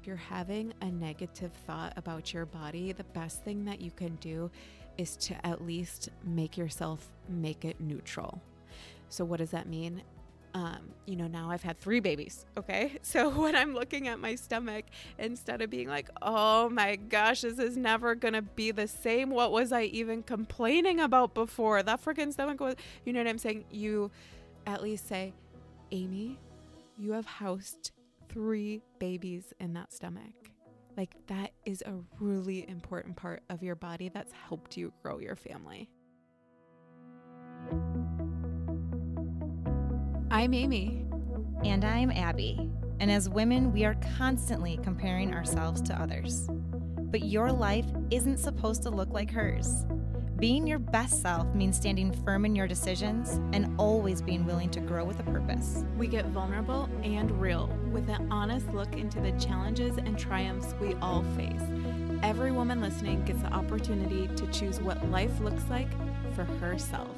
if you're having a negative thought about your body, the best thing that you can do is to at least make yourself make it neutral. So, what does that mean? Um, you know, now I've had three babies. Okay. So when I'm looking at my stomach, instead of being like, oh my gosh, this is never going to be the same. What was I even complaining about before? That freaking stomach was, you know what I'm saying? You at least say, Amy, you have housed three babies in that stomach. Like, that is a really important part of your body that's helped you grow your family. I'm Amy. And I'm Abby. And as women, we are constantly comparing ourselves to others. But your life isn't supposed to look like hers. Being your best self means standing firm in your decisions and always being willing to grow with a purpose. We get vulnerable and real with an honest look into the challenges and triumphs we all face. Every woman listening gets the opportunity to choose what life looks like for herself.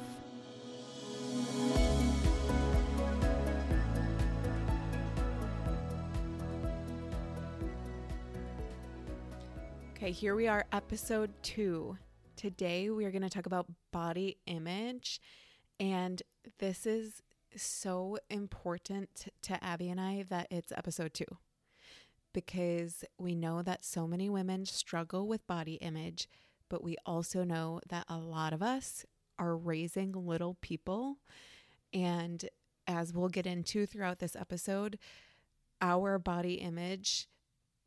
Okay, here we are, episode two. Today we are going to talk about body image. And this is so important to Abby and I that it's episode two because we know that so many women struggle with body image, but we also know that a lot of us are raising little people. And as we'll get into throughout this episode, our body image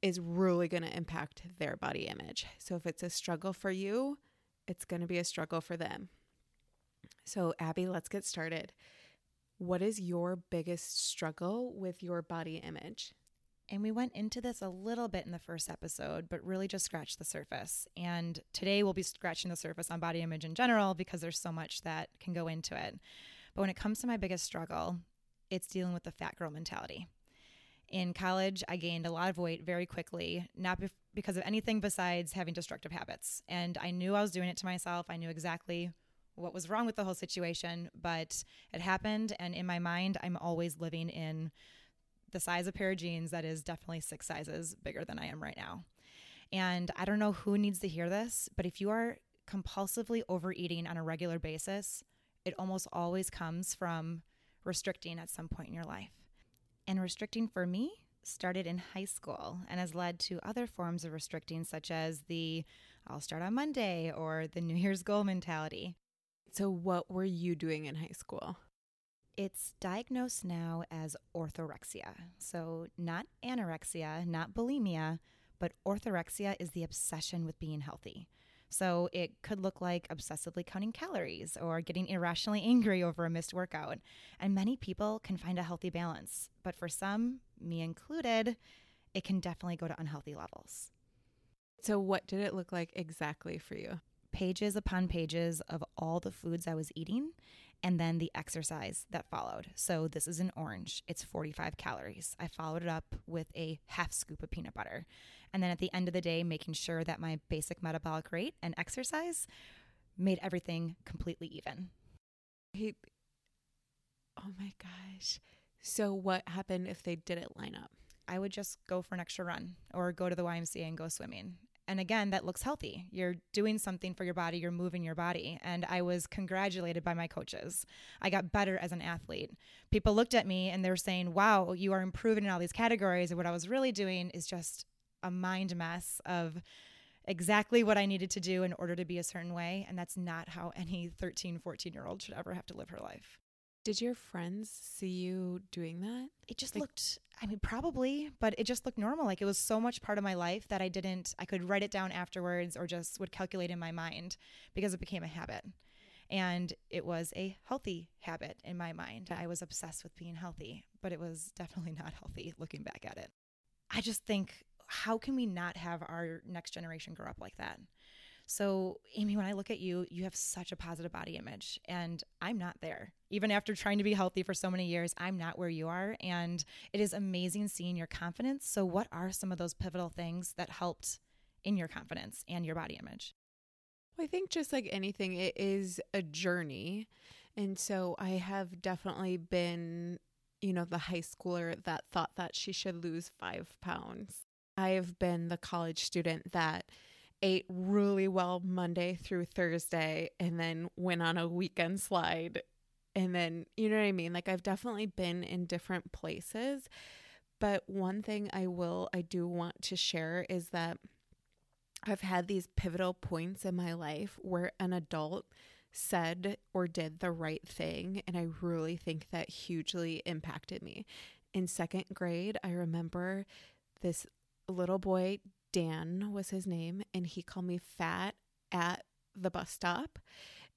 is really going to impact their body image. So if it's a struggle for you, it's going to be a struggle for them. So, Abby, let's get started. What is your biggest struggle with your body image? And we went into this a little bit in the first episode, but really just scratched the surface. And today we'll be scratching the surface on body image in general because there's so much that can go into it. But when it comes to my biggest struggle, it's dealing with the fat girl mentality. In college, I gained a lot of weight very quickly, not be- because of anything besides having destructive habits. And I knew I was doing it to myself. I knew exactly what was wrong with the whole situation, but it happened. And in my mind, I'm always living in the size of pair of jeans that is definitely six sizes bigger than I am right now. And I don't know who needs to hear this, but if you are compulsively overeating on a regular basis, it almost always comes from restricting at some point in your life. And restricting for me started in high school and has led to other forms of restricting, such as the I'll start on Monday or the New Year's goal mentality. So, what were you doing in high school? It's diagnosed now as orthorexia. So, not anorexia, not bulimia, but orthorexia is the obsession with being healthy. So it could look like obsessively counting calories or getting irrationally angry over a missed workout. And many people can find a healthy balance. But for some, me included, it can definitely go to unhealthy levels. So, what did it look like exactly for you? pages upon pages of all the foods I was eating and then the exercise that followed. So this is an orange. It's 45 calories. I followed it up with a half scoop of peanut butter. And then at the end of the day, making sure that my basic metabolic rate and exercise made everything completely even. oh my gosh. So what happened if they didn't line up? I would just go for an extra run or go to the YMCA and go swimming. And again, that looks healthy. You're doing something for your body, you're moving your body. And I was congratulated by my coaches. I got better as an athlete. People looked at me and they were saying, wow, you are improving in all these categories. And what I was really doing is just a mind mess of exactly what I needed to do in order to be a certain way. And that's not how any 13, 14 year old should ever have to live her life. Did your friends see you doing that? It just like, looked, I mean, probably, but it just looked normal. Like it was so much part of my life that I didn't, I could write it down afterwards or just would calculate in my mind because it became a habit. And it was a healthy habit in my mind. I was obsessed with being healthy, but it was definitely not healthy looking back at it. I just think, how can we not have our next generation grow up like that? So, Amy, when I look at you, you have such a positive body image, and I'm not there. Even after trying to be healthy for so many years, I'm not where you are. And it is amazing seeing your confidence. So, what are some of those pivotal things that helped in your confidence and your body image? I think just like anything, it is a journey. And so I have definitely been, you know, the high schooler that thought that she should lose five pounds I've been the college student that ate really well Monday through Thursday and then went on a weekend slide. And then, you know what I mean? Like, I've definitely been in different places. But one thing I will, I do want to share is that I've had these pivotal points in my life where an adult said or did the right thing. And I really think that hugely impacted me. In second grade, I remember this little boy, Dan was his name, and he called me fat at the bus stop.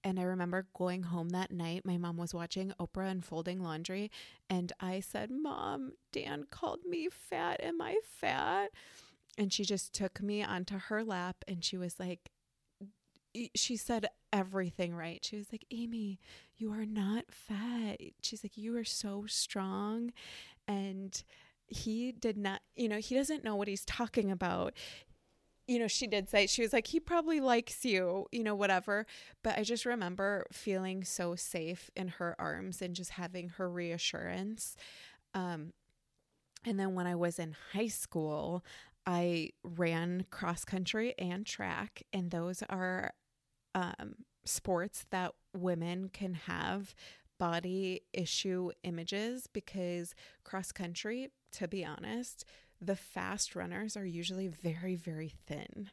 And I remember going home that night. My mom was watching Oprah unfolding laundry, and I said, Mom, Dan called me fat. Am I fat? And she just took me onto her lap and she was like, she said everything right. She was like, Amy, you are not fat. She's like, you are so strong. And he did not, you know, he doesn't know what he's talking about. You know, she did say, she was like, he probably likes you, you know, whatever. But I just remember feeling so safe in her arms and just having her reassurance. Um, and then when I was in high school, I ran cross country and track, and those are um, sports that women can have body issue images because cross country, to be honest, the fast runners are usually very, very thin.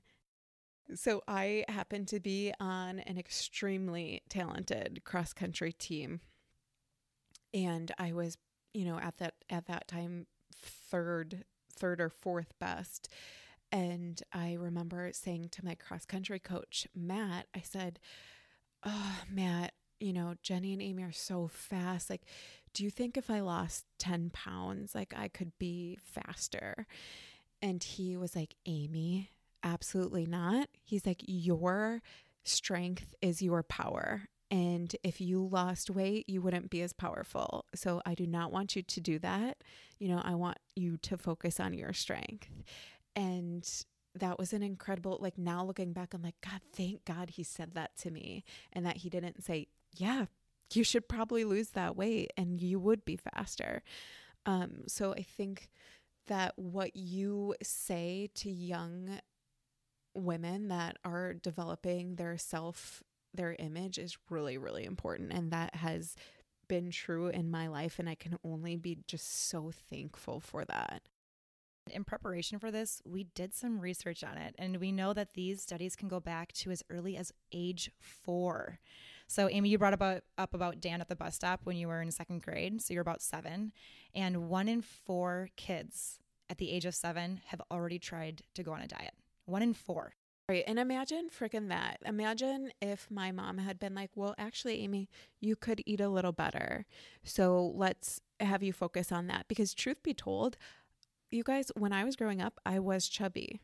So I happen to be on an extremely talented cross country team. And I was, you know, at that at that time third third or fourth best. And I remember saying to my cross country coach, Matt, I said, Oh, Matt, you know, Jenny and Amy are so fast. Like, do you think if I lost 10 pounds, like I could be faster? And he was like, Amy, absolutely not. He's like, Your strength is your power. And if you lost weight, you wouldn't be as powerful. So I do not want you to do that. You know, I want you to focus on your strength. And that was an incredible, like now looking back, I'm like, God, thank God he said that to me and that he didn't say, yeah, you should probably lose that weight and you would be faster. Um, so I think that what you say to young women that are developing their self, their image is really, really important. And that has been true in my life. And I can only be just so thankful for that. In preparation for this, we did some research on it, and we know that these studies can go back to as early as age four. So, Amy, you brought about, up about Dan at the bus stop when you were in second grade. So, you're about seven. And one in four kids at the age of seven have already tried to go on a diet. One in four. Right. And imagine freaking that. Imagine if my mom had been like, well, actually, Amy, you could eat a little better. So, let's have you focus on that. Because, truth be told, you guys, when I was growing up, I was chubby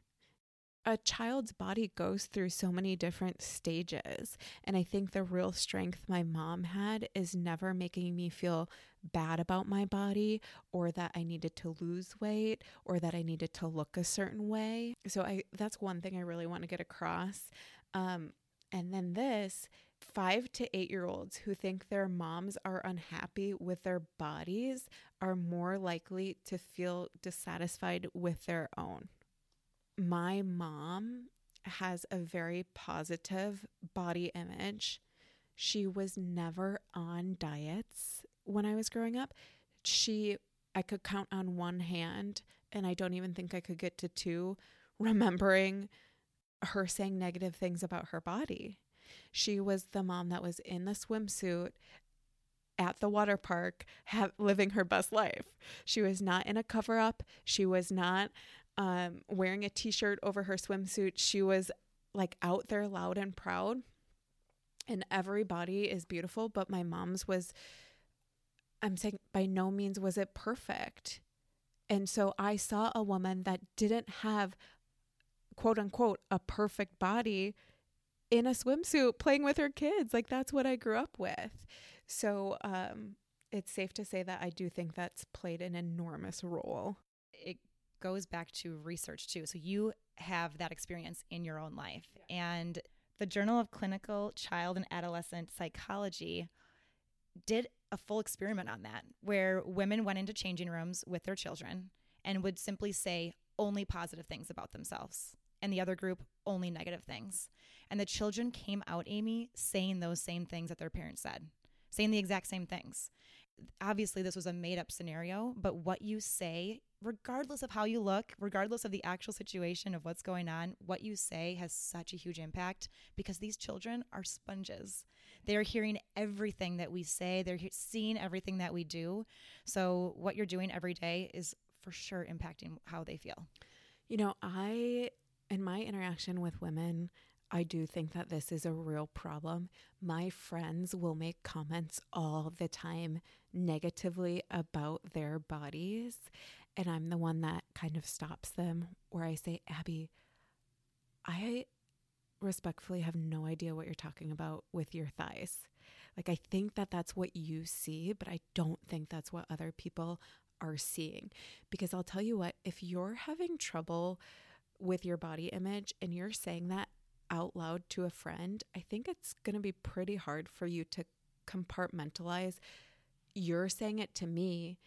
a child's body goes through so many different stages. And I think the real strength my mom had is never making me feel bad about my body or that I needed to lose weight or that I needed to look a certain way. So I that's one thing I really want to get across. Um, and then this five to eight year olds who think their moms are unhappy with their bodies are more likely to feel dissatisfied with their own my mom has a very positive body image. She was never on diets when I was growing up. She, I could count on one hand, and I don't even think I could get to two, remembering her saying negative things about her body. She was the mom that was in the swimsuit at the water park, have, living her best life. She was not in a cover up. She was not um, wearing a t shirt over her swimsuit. She was like out there loud and proud. And every body is beautiful, but my mom's was, I'm saying, by no means was it perfect. And so I saw a woman that didn't have, quote unquote, a perfect body in a swimsuit playing with her kids. Like that's what I grew up with. So um, it's safe to say that I do think that's played an enormous role. It goes back to research too. So you have that experience in your own life. Yeah. And the Journal of Clinical Child and Adolescent Psychology did a full experiment on that where women went into changing rooms with their children and would simply say, only positive things about themselves and the other group only negative things. And the children came out, Amy, saying those same things that their parents said, saying the exact same things. Obviously, this was a made up scenario, but what you say, regardless of how you look, regardless of the actual situation of what's going on, what you say has such a huge impact because these children are sponges. They are hearing everything that we say, they're seeing everything that we do. So, what you're doing every day is for sure impacting how they feel. You know, I in my interaction with women, I do think that this is a real problem. My friends will make comments all the time negatively about their bodies. And I'm the one that kind of stops them, where I say, Abby, I respectfully have no idea what you're talking about with your thighs. Like, I think that that's what you see, but I don't think that's what other people are seeing. Because I'll tell you what, if you're having trouble with your body image and you're saying that out loud to a friend, I think it's going to be pretty hard for you to compartmentalize. You're saying it to me,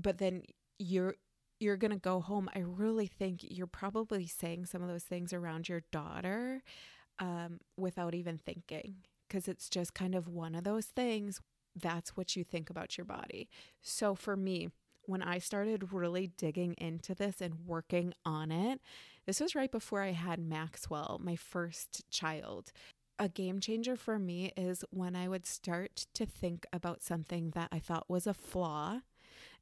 but then you're you're going to go home. I really think you're probably saying some of those things around your daughter um, without even thinking because it's just kind of one of those things. That's what you think about your body. So for me, when I started really digging into this and working on it, this was right before I had Maxwell, my first child. A game changer for me is when I would start to think about something that I thought was a flaw.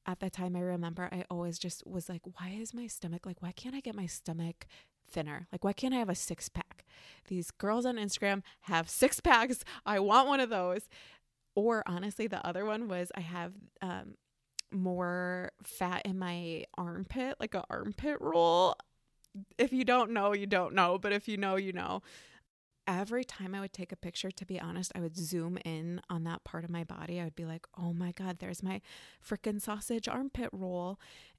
At the time, I remember I always just was like, why is my stomach like, why can't I get my stomach thinner? Like, why can't I have a six pack? These girls on Instagram have six packs. I want one of those. Or honestly, the other one was I have um, more fat in my armpit, like a armpit roll. If you don't know, you don't know, but if you know, you know. Every time I would take a picture, to be honest, I would zoom in on that part of my body. I would be like, oh my God, there's my freaking sausage armpit roll.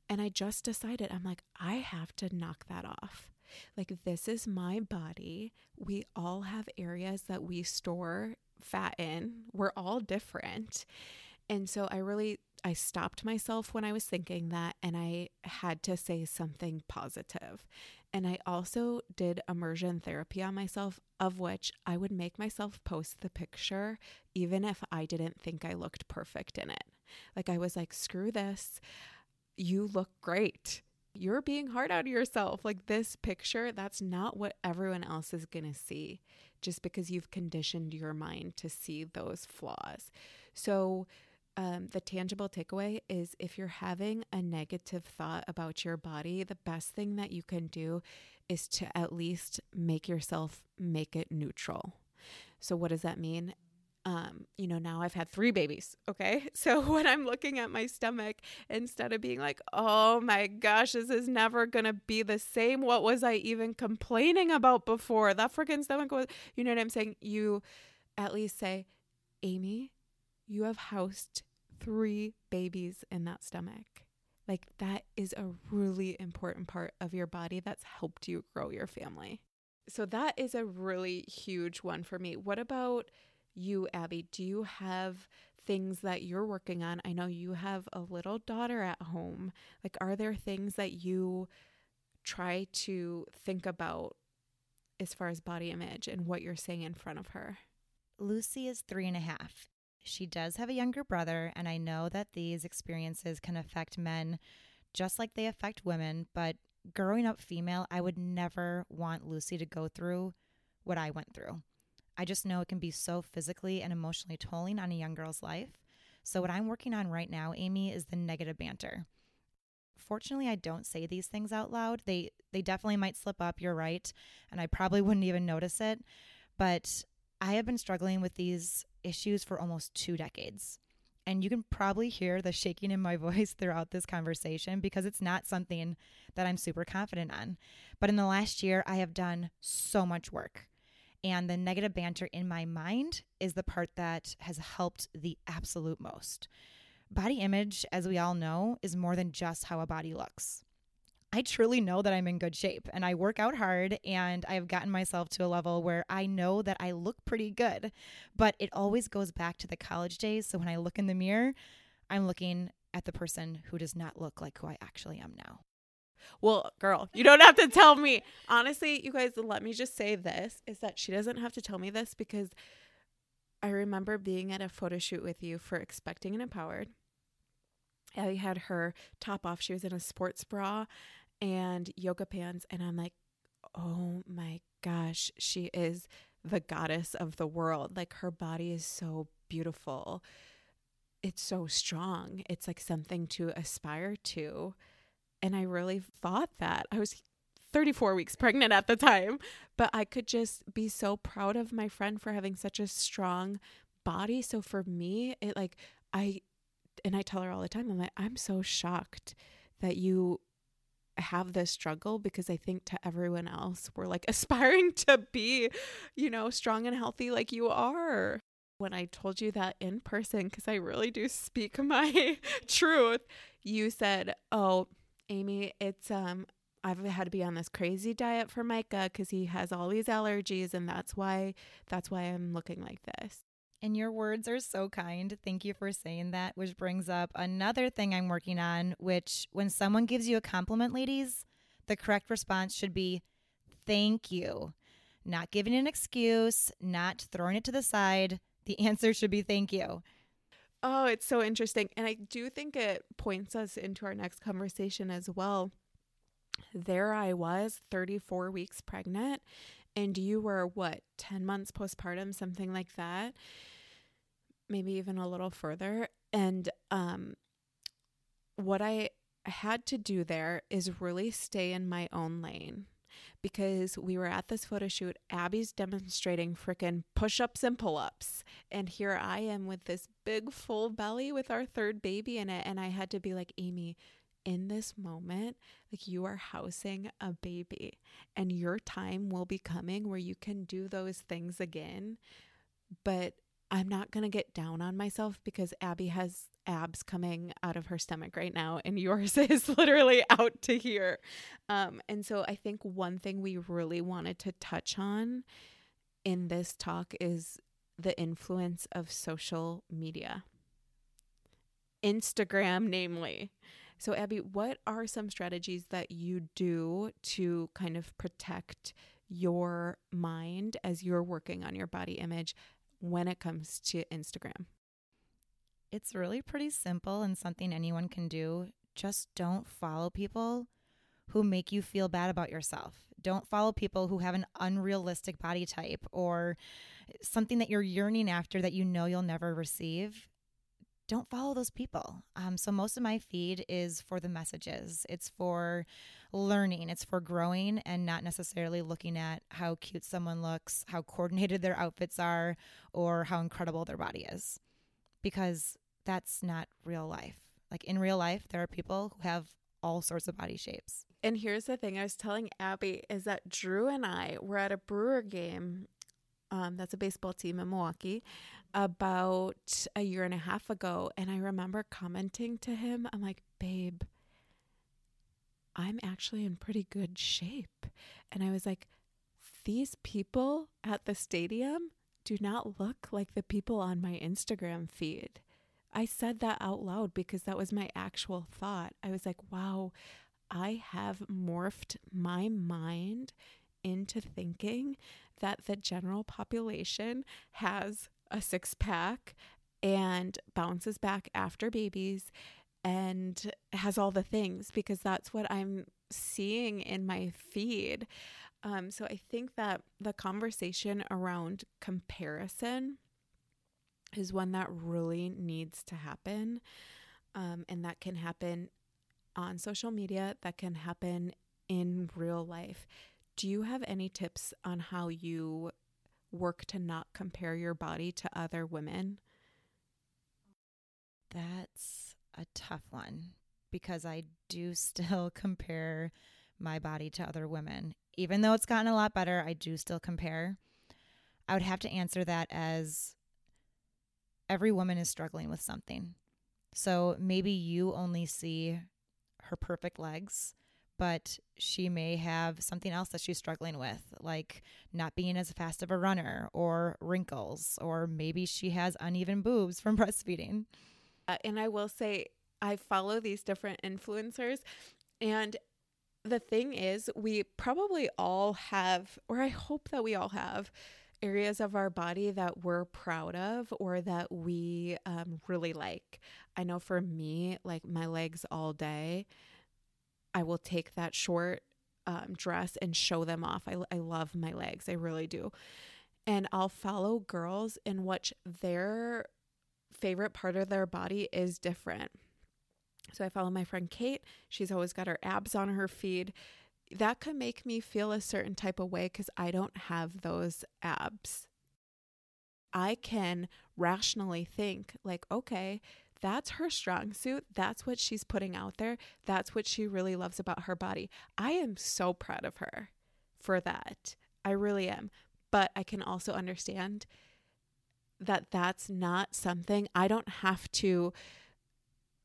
And I just decided, I'm like, I have to knock that off. Like, this is my body. We all have areas that we store fat in, we're all different. And so I really I stopped myself when I was thinking that and I had to say something positive. And I also did immersion therapy on myself, of which I would make myself post the picture even if I didn't think I looked perfect in it. Like I was like, screw this. You look great. You're being hard on yourself. Like this picture, that's not what everyone else is going to see just because you've conditioned your mind to see those flaws. So, um, the tangible takeaway is if you're having a negative thought about your body, the best thing that you can do is to at least make yourself make it neutral. So, what does that mean? Um, you know, now I've had three babies. Okay. So when I'm looking at my stomach, instead of being like, oh my gosh, this is never going to be the same. What was I even complaining about before? That freaking stomach was, you know what I'm saying? You at least say, Amy, you have housed three babies in that stomach. Like, that is a really important part of your body that's helped you grow your family. So, that is a really huge one for me. What about you, Abby? Do you have things that you're working on? I know you have a little daughter at home. Like, are there things that you try to think about as far as body image and what you're saying in front of her? Lucy is three and a half, she does have a younger brother, and I know that these experiences can affect men just like they affect women. But growing up female, I would never want Lucy to go through what I went through. I just know it can be so physically and emotionally tolling on a young girl's life. So, what I'm working on right now, Amy, is the negative banter. Fortunately, I don't say these things out loud. They they definitely might slip up, you're right, and I probably wouldn't even notice it. But I have been struggling with these issues for almost two decades. And you can probably hear the shaking in my voice throughout this conversation because it's not something that I'm super confident on. But in the last year, I have done so much work. And the negative banter in my mind is the part that has helped the absolute most. Body image, as we all know, is more than just how a body looks. I truly know that I'm in good shape and I work out hard and I've gotten myself to a level where I know that I look pretty good. But it always goes back to the college days. So when I look in the mirror, I'm looking at the person who does not look like who I actually am now. Well, girl, you don't have to tell me. Honestly, you guys, let me just say this is that she doesn't have to tell me this because I remember being at a photo shoot with you for Expecting and Empowered. Abby had her top off. She was in a sports bra and yoga pants. And I'm like, oh my gosh, she is the goddess of the world. Like her body is so beautiful. It's so strong. It's like something to aspire to. And I really thought that. I was 34 weeks pregnant at the time, but I could just be so proud of my friend for having such a strong body. So for me, it like, I, and I tell her all the time, I'm like, I'm so shocked that you have this struggle because I think to everyone else, we're like aspiring to be, you know, strong and healthy like you are. When I told you that in person, because I really do speak my truth, you said, Oh, Amy, it's, um, I've had to be on this crazy diet for Micah because he has all these allergies, and that's why that's why I'm looking like this. And your words are so kind. Thank you for saying that, which brings up another thing I'm working on, which when someone gives you a compliment, ladies, the correct response should be thank you. Not giving an excuse, not throwing it to the side. The answer should be thank you. Oh, it's so interesting. And I do think it points us into our next conversation as well. There I was, 34 weeks pregnant, and you were what, 10 months postpartum, something like that maybe even a little further. And um, what I had to do there is really stay in my own lane because we were at this photo shoot. Abby's demonstrating freaking push ups and pull ups. And here I am with this big full belly with our third baby in it. And I had to be like, Amy, in this moment, like you are housing a baby, and your time will be coming where you can do those things again. But I'm not going to get down on myself because Abby has abs coming out of her stomach right now and yours is literally out to here. Um, and so I think one thing we really wanted to touch on in this talk is the influence of social media. Instagram, namely. So, Abby, what are some strategies that you do to kind of protect your mind as you're working on your body image? When it comes to Instagram? It's really pretty simple and something anyone can do. Just don't follow people who make you feel bad about yourself. Don't follow people who have an unrealistic body type or something that you're yearning after that you know you'll never receive. Don't follow those people. Um, so, most of my feed is for the messages. It's for learning, it's for growing and not necessarily looking at how cute someone looks, how coordinated their outfits are, or how incredible their body is. Because that's not real life. Like in real life, there are people who have all sorts of body shapes. And here's the thing I was telling Abby is that Drew and I were at a Brewer game. Um, that's a baseball team in Milwaukee about a year and a half ago. And I remember commenting to him, I'm like, babe, I'm actually in pretty good shape. And I was like, these people at the stadium do not look like the people on my Instagram feed. I said that out loud because that was my actual thought. I was like, wow, I have morphed my mind into thinking that the general population has a six pack and bounces back after babies and has all the things because that's what I'm seeing in my feed. Um, so I think that the conversation around comparison is one that really needs to happen. Um, and that can happen on social media, that can happen in real life. Do you have any tips on how you work to not compare your body to other women? That's a tough one because I do still compare my body to other women. Even though it's gotten a lot better, I do still compare. I would have to answer that as every woman is struggling with something. So maybe you only see her perfect legs, but she may have something else that she's struggling with, like not being as fast of a runner or wrinkles, or maybe she has uneven boobs from breastfeeding. Uh, and I will say, I follow these different influencers, and the thing is, we probably all have, or I hope that we all have, areas of our body that we're proud of or that we um, really like. I know for me, like my legs all day, I will take that short um, dress and show them off. I, I love my legs, I really do. And I'll follow girls in which their favorite part of their body is different. So I follow my friend Kate. She's always got her abs on her feed. That could make me feel a certain type of way because I don't have those abs. I can rationally think, like, okay, that's her strong suit. That's what she's putting out there. That's what she really loves about her body. I am so proud of her for that. I really am. But I can also understand that that's not something I don't have to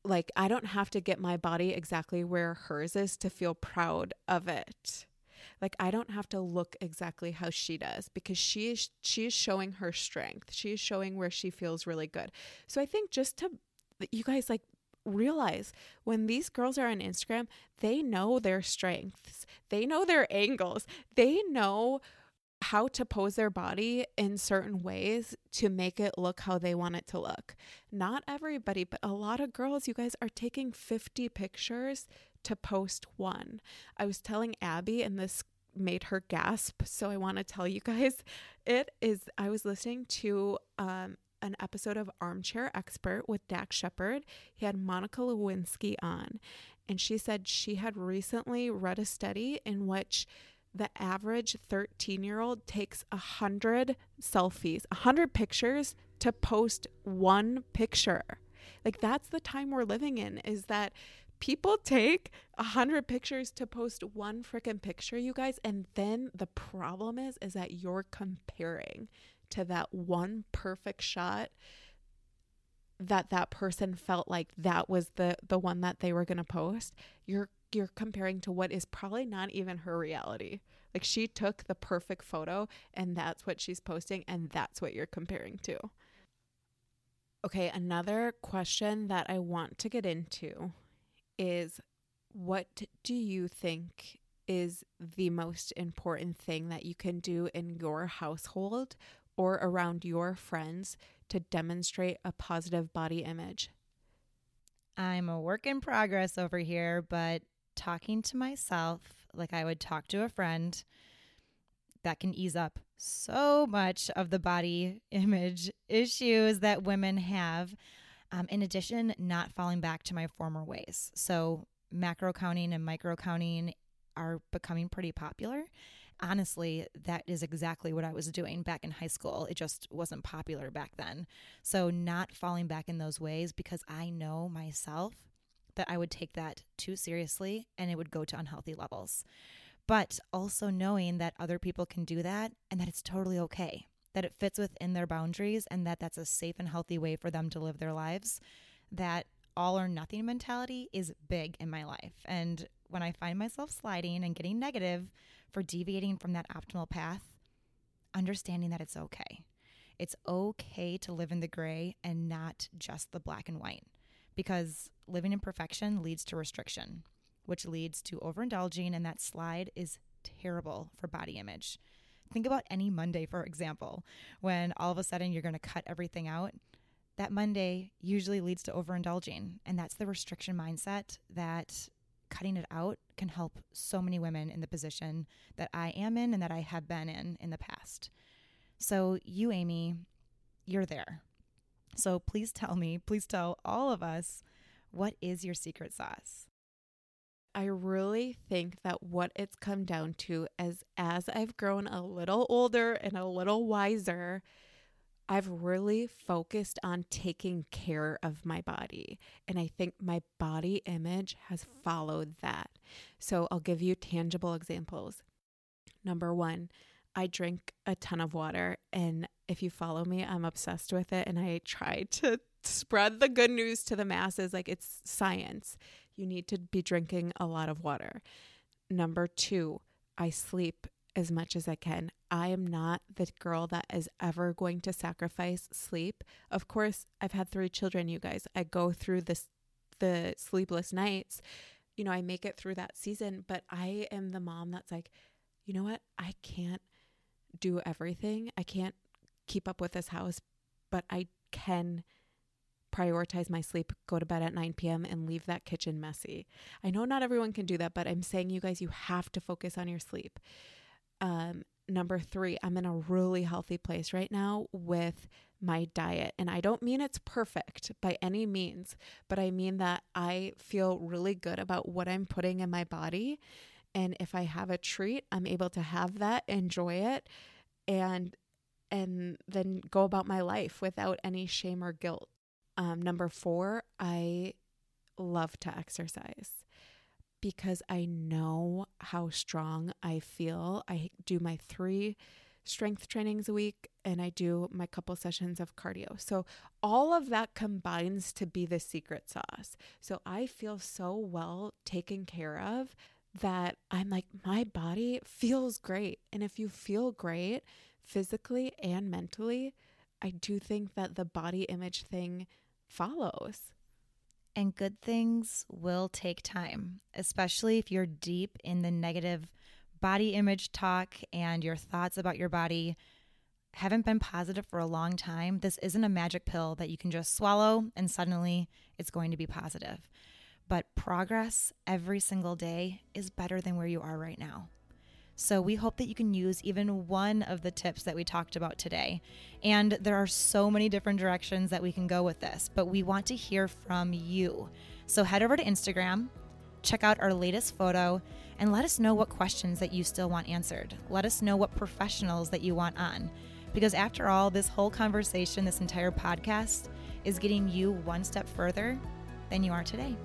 like I don't have to get my body exactly where hers is to feel proud of it. Like I don't have to look exactly how she does because she is she is showing her strength. She is showing where she feels really good. So I think just to you guys like realize when these girls are on Instagram, they know their strengths. They know their angles. They know how to pose their body in certain ways to make it look how they want it to look. Not everybody, but a lot of girls, you guys are taking 50 pictures to post one. I was telling Abby, and this made her gasp. So I want to tell you guys it is, I was listening to um, an episode of Armchair Expert with Dax Shepard. He had Monica Lewinsky on, and she said she had recently read a study in which the average 13 year old takes a hundred selfies, a hundred pictures to post one picture. Like that's the time we're living in is that people take a hundred pictures to post one freaking picture, you guys. And then the problem is, is that you're comparing to that one perfect shot that that person felt like that was the the one that they were going to post you're you're comparing to what is probably not even her reality. Like she took the perfect photo and that's what she's posting and that's what you're comparing to. Okay, another question that I want to get into is what do you think is the most important thing that you can do in your household or around your friends to demonstrate a positive body image? I'm a work in progress over here, but talking to myself like I would talk to a friend, that can ease up so much of the body image issues that women have. Um, in addition, not falling back to my former ways. So, macro counting and micro counting are becoming pretty popular. Honestly, that is exactly what I was doing back in high school. It just wasn't popular back then. So, not falling back in those ways because I know myself that I would take that too seriously and it would go to unhealthy levels. But also knowing that other people can do that and that it's totally okay, that it fits within their boundaries and that that's a safe and healthy way for them to live their lives. That all or nothing mentality is big in my life. And when I find myself sliding and getting negative for deviating from that optimal path, understanding that it's okay. It's okay to live in the gray and not just the black and white because living in perfection leads to restriction, which leads to overindulging, and that slide is terrible for body image. Think about any Monday, for example, when all of a sudden you're going to cut everything out. That Monday usually leads to overindulging, and that's the restriction mindset that cutting it out can help so many women in the position that I am in and that I have been in in the past. So, you, Amy, you're there. So please tell me, please tell all of us, what is your secret sauce? I really think that what it's come down to is as I've grown a little older and a little wiser, I've really focused on taking care of my body. And I think my body image has followed that. So I'll give you tangible examples. Number one, I drink a ton of water. And if you follow me, I'm obsessed with it. And I try to spread the good news to the masses. Like it's science. You need to be drinking a lot of water. Number two, I sleep as much as I can. I am not the girl that is ever going to sacrifice sleep. Of course, I've had three children, you guys. I go through this the sleepless nights you know, I make it through that season, but I am the mom that's like, you know what? I can't do everything. I can't keep up with this house, but I can prioritize my sleep, go to bed at 9 p.m., and leave that kitchen messy. I know not everyone can do that, but I'm saying you guys, you have to focus on your sleep. Um, number three, I'm in a really healthy place right now with my diet. And I don't mean it's perfect by any means, but I mean that I feel really good about what I'm putting in my body. And if I have a treat, I'm able to have that, enjoy it, and and then go about my life without any shame or guilt. Um, number four, I love to exercise because I know how strong I feel. I do my three strength trainings a week and I do my couple sessions of cardio. So all of that combines to be the secret sauce. So I feel so well taken care of that I'm like, my body feels great. And if you feel great physically and mentally, I do think that the body image thing follows. And good things will take time, especially if you're deep in the negative body image talk and your thoughts about your body haven't been positive for a long time. This isn't a magic pill that you can just swallow and suddenly it's going to be positive. But progress every single day is better than where you are right now. So we hope that you can use even one of the tips that we talked about today. And there are so many different directions that we can go with this, but we want to hear from you. So head over to Instagram, check out our latest photo, and let us know what questions that you still want answered. Let us know what professionals that you want on. Because after all, this whole conversation, this entire podcast is getting you one step further than you are today.